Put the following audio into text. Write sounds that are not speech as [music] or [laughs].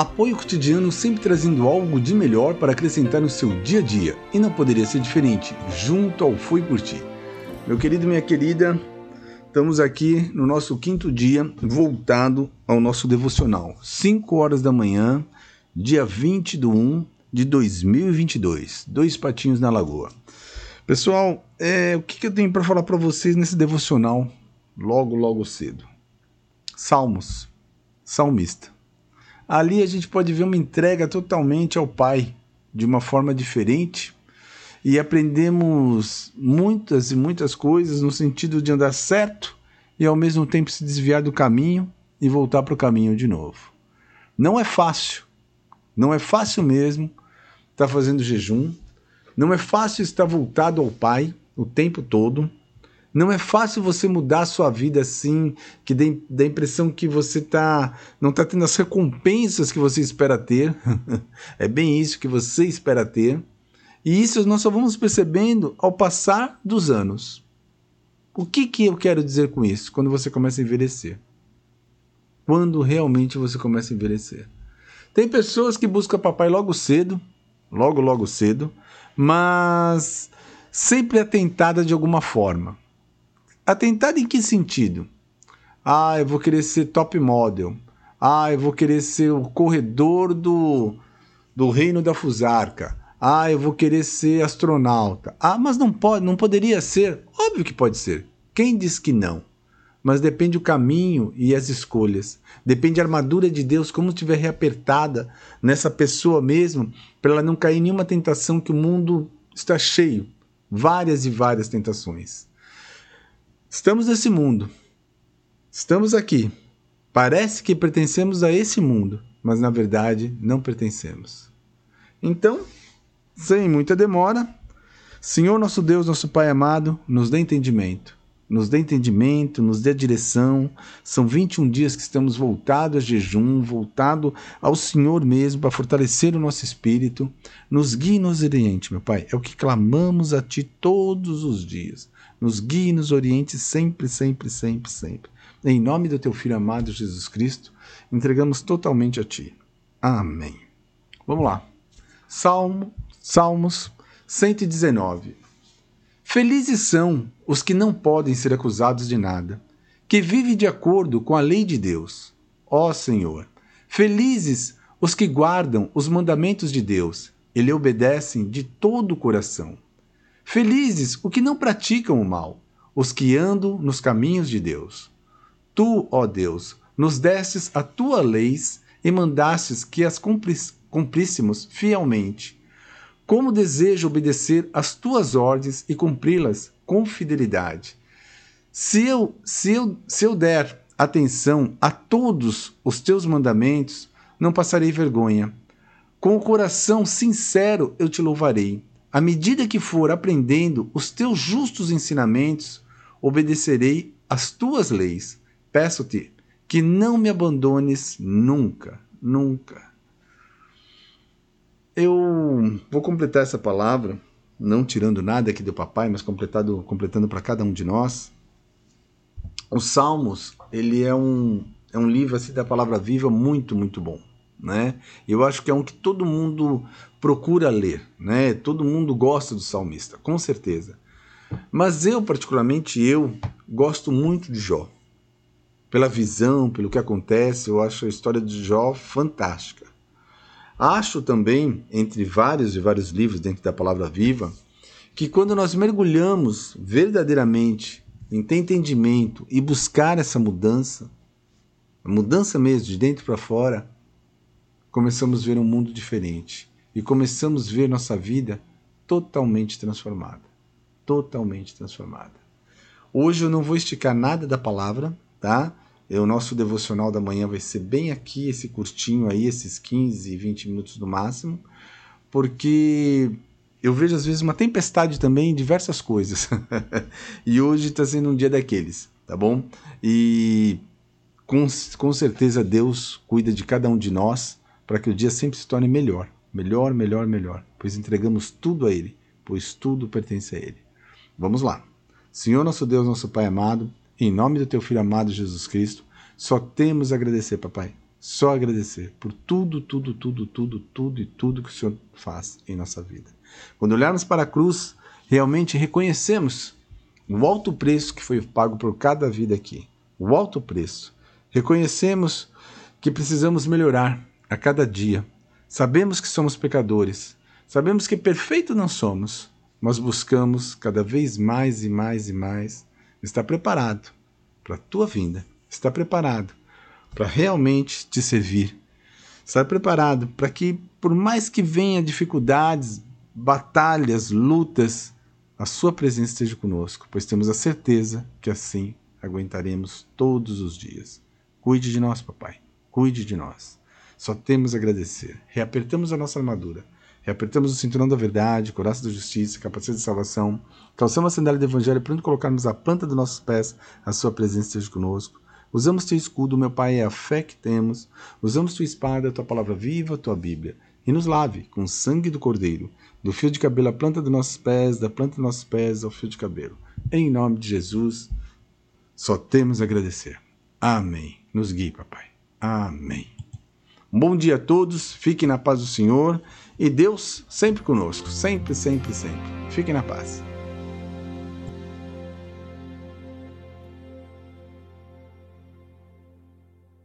Apoio cotidiano sempre trazendo algo de melhor para acrescentar no seu dia a dia. E não poderia ser diferente, junto ao Foi Por Ti. Meu querido, minha querida, estamos aqui no nosso quinto dia, voltado ao nosso devocional. 5 horas da manhã, dia 20 de 1 de 2022. Dois patinhos na lagoa. Pessoal, é, o que, que eu tenho para falar para vocês nesse devocional logo, logo cedo? Salmos, salmista. Ali a gente pode ver uma entrega totalmente ao Pai, de uma forma diferente, e aprendemos muitas e muitas coisas no sentido de andar certo e ao mesmo tempo se desviar do caminho e voltar para o caminho de novo. Não é fácil, não é fácil mesmo estar tá fazendo jejum, não é fácil estar voltado ao Pai o tempo todo, não é fácil você mudar a sua vida assim, que dá, a impressão que você tá, não está tendo as recompensas que você espera ter. [laughs] é bem isso que você espera ter. E isso nós só vamos percebendo ao passar dos anos. O que, que eu quero dizer com isso? Quando você começa a envelhecer. Quando realmente você começa a envelhecer. Tem pessoas que buscam papai logo cedo, logo, logo cedo, mas sempre atentada de alguma forma. Atentado em que sentido? Ah, eu vou querer ser top model. Ah, eu vou querer ser o corredor do, do reino da Fusarca. Ah, eu vou querer ser astronauta. Ah, mas não pode, não poderia ser? Óbvio que pode ser. Quem diz que não? Mas depende o caminho e as escolhas. Depende a armadura de Deus, como estiver reapertada nessa pessoa mesmo, para ela não cair em nenhuma tentação que o mundo está cheio. Várias e várias tentações. Estamos nesse mundo. Estamos aqui. Parece que pertencemos a esse mundo, mas na verdade não pertencemos. Então, sem muita demora, Senhor nosso Deus, nosso Pai amado, nos dê entendimento. Nos dê entendimento, nos dê direção. São 21 dias que estamos voltados a jejum, voltado ao Senhor mesmo para fortalecer o nosso espírito. Nos guie e nos oriente, meu Pai. É o que clamamos a Ti todos os dias nos guie e nos oriente sempre, sempre, sempre, sempre. Em nome do teu Filho amado Jesus Cristo, entregamos totalmente a ti. Amém. Vamos lá. Salmo, Salmos 119. Felizes são os que não podem ser acusados de nada, que vivem de acordo com a lei de Deus. Ó Senhor, felizes os que guardam os mandamentos de Deus e lhe obedecem de todo o coração. Felizes os que não praticam o mal, os que andam nos caminhos de Deus. Tu, ó Deus, nos destes a tua leis e mandastes que as cumpríssemos fielmente. Como desejo obedecer às tuas ordens e cumpri-las com fidelidade. Se eu, se, eu, se eu der atenção a todos os teus mandamentos, não passarei vergonha. Com o coração sincero eu te louvarei à medida que for aprendendo os teus justos ensinamentos, obedecerei às tuas leis. Peço-te que não me abandones nunca, nunca. Eu vou completar essa palavra, não tirando nada aqui do papai, mas completado, completando para cada um de nós. Os Salmos, ele é um, é um livro assim da palavra viva muito, muito bom né? Eu acho que é um que todo mundo procura ler, né? Todo mundo gosta do salmista, com certeza. Mas eu, particularmente, eu gosto muito de Jó. Pela visão, pelo que acontece, eu acho a história de Jó fantástica. Acho também, entre vários e vários livros dentro da Palavra Viva, que quando nós mergulhamos verdadeiramente em ter entendimento e buscar essa mudança, a mudança mesmo de dentro para fora, começamos a ver um mundo diferente e começamos a ver nossa vida totalmente transformada. Totalmente transformada. Hoje eu não vou esticar nada da palavra, tá? O nosso devocional da manhã vai ser bem aqui, esse curtinho aí, esses 15, 20 minutos no máximo, porque eu vejo às vezes uma tempestade também em diversas coisas. [laughs] e hoje está sendo um dia daqueles, tá bom? E com, com certeza Deus cuida de cada um de nós para que o dia sempre se torne melhor, melhor, melhor, melhor, pois entregamos tudo a Ele, pois tudo pertence a Ele. Vamos lá. Senhor nosso Deus, nosso Pai amado, em nome do Teu Filho amado Jesus Cristo, só temos a agradecer, Papai, Só agradecer por tudo, tudo, tudo, tudo, tudo e tudo que o Senhor faz em nossa vida. Quando olharmos para a cruz, realmente reconhecemos o alto preço que foi pago por cada vida aqui. O alto preço. Reconhecemos que precisamos melhorar a cada dia. Sabemos que somos pecadores. Sabemos que perfeito não somos, mas buscamos cada vez mais e mais e mais estar preparado para a tua vinda. Estar preparado para realmente te servir. Estar preparado para que, por mais que venha dificuldades, batalhas, lutas, a Sua presença esteja conosco, pois temos a certeza que assim aguentaremos todos os dias. Cuide de nós, papai. Cuide de nós. Só temos a agradecer. Reapertamos a nossa armadura. Reapertamos o cinturão da verdade, coração da justiça, capacete de salvação. Calçamos a sandália do evangelho para colocarmos a planta dos nossos pés, a sua presença esteja conosco. Usamos teu escudo, meu Pai, é a fé que temos. Usamos tua espada, tua palavra viva, tua Bíblia. E nos lave com o sangue do Cordeiro, do fio de cabelo à planta dos nossos pés, da planta dos nossos pés ao fio de cabelo. Em nome de Jesus, só temos a agradecer. Amém. Nos guie, papai. Amém. Bom dia a todos, fiquem na paz do Senhor e Deus sempre conosco, sempre, sempre, sempre. Fiquem na paz.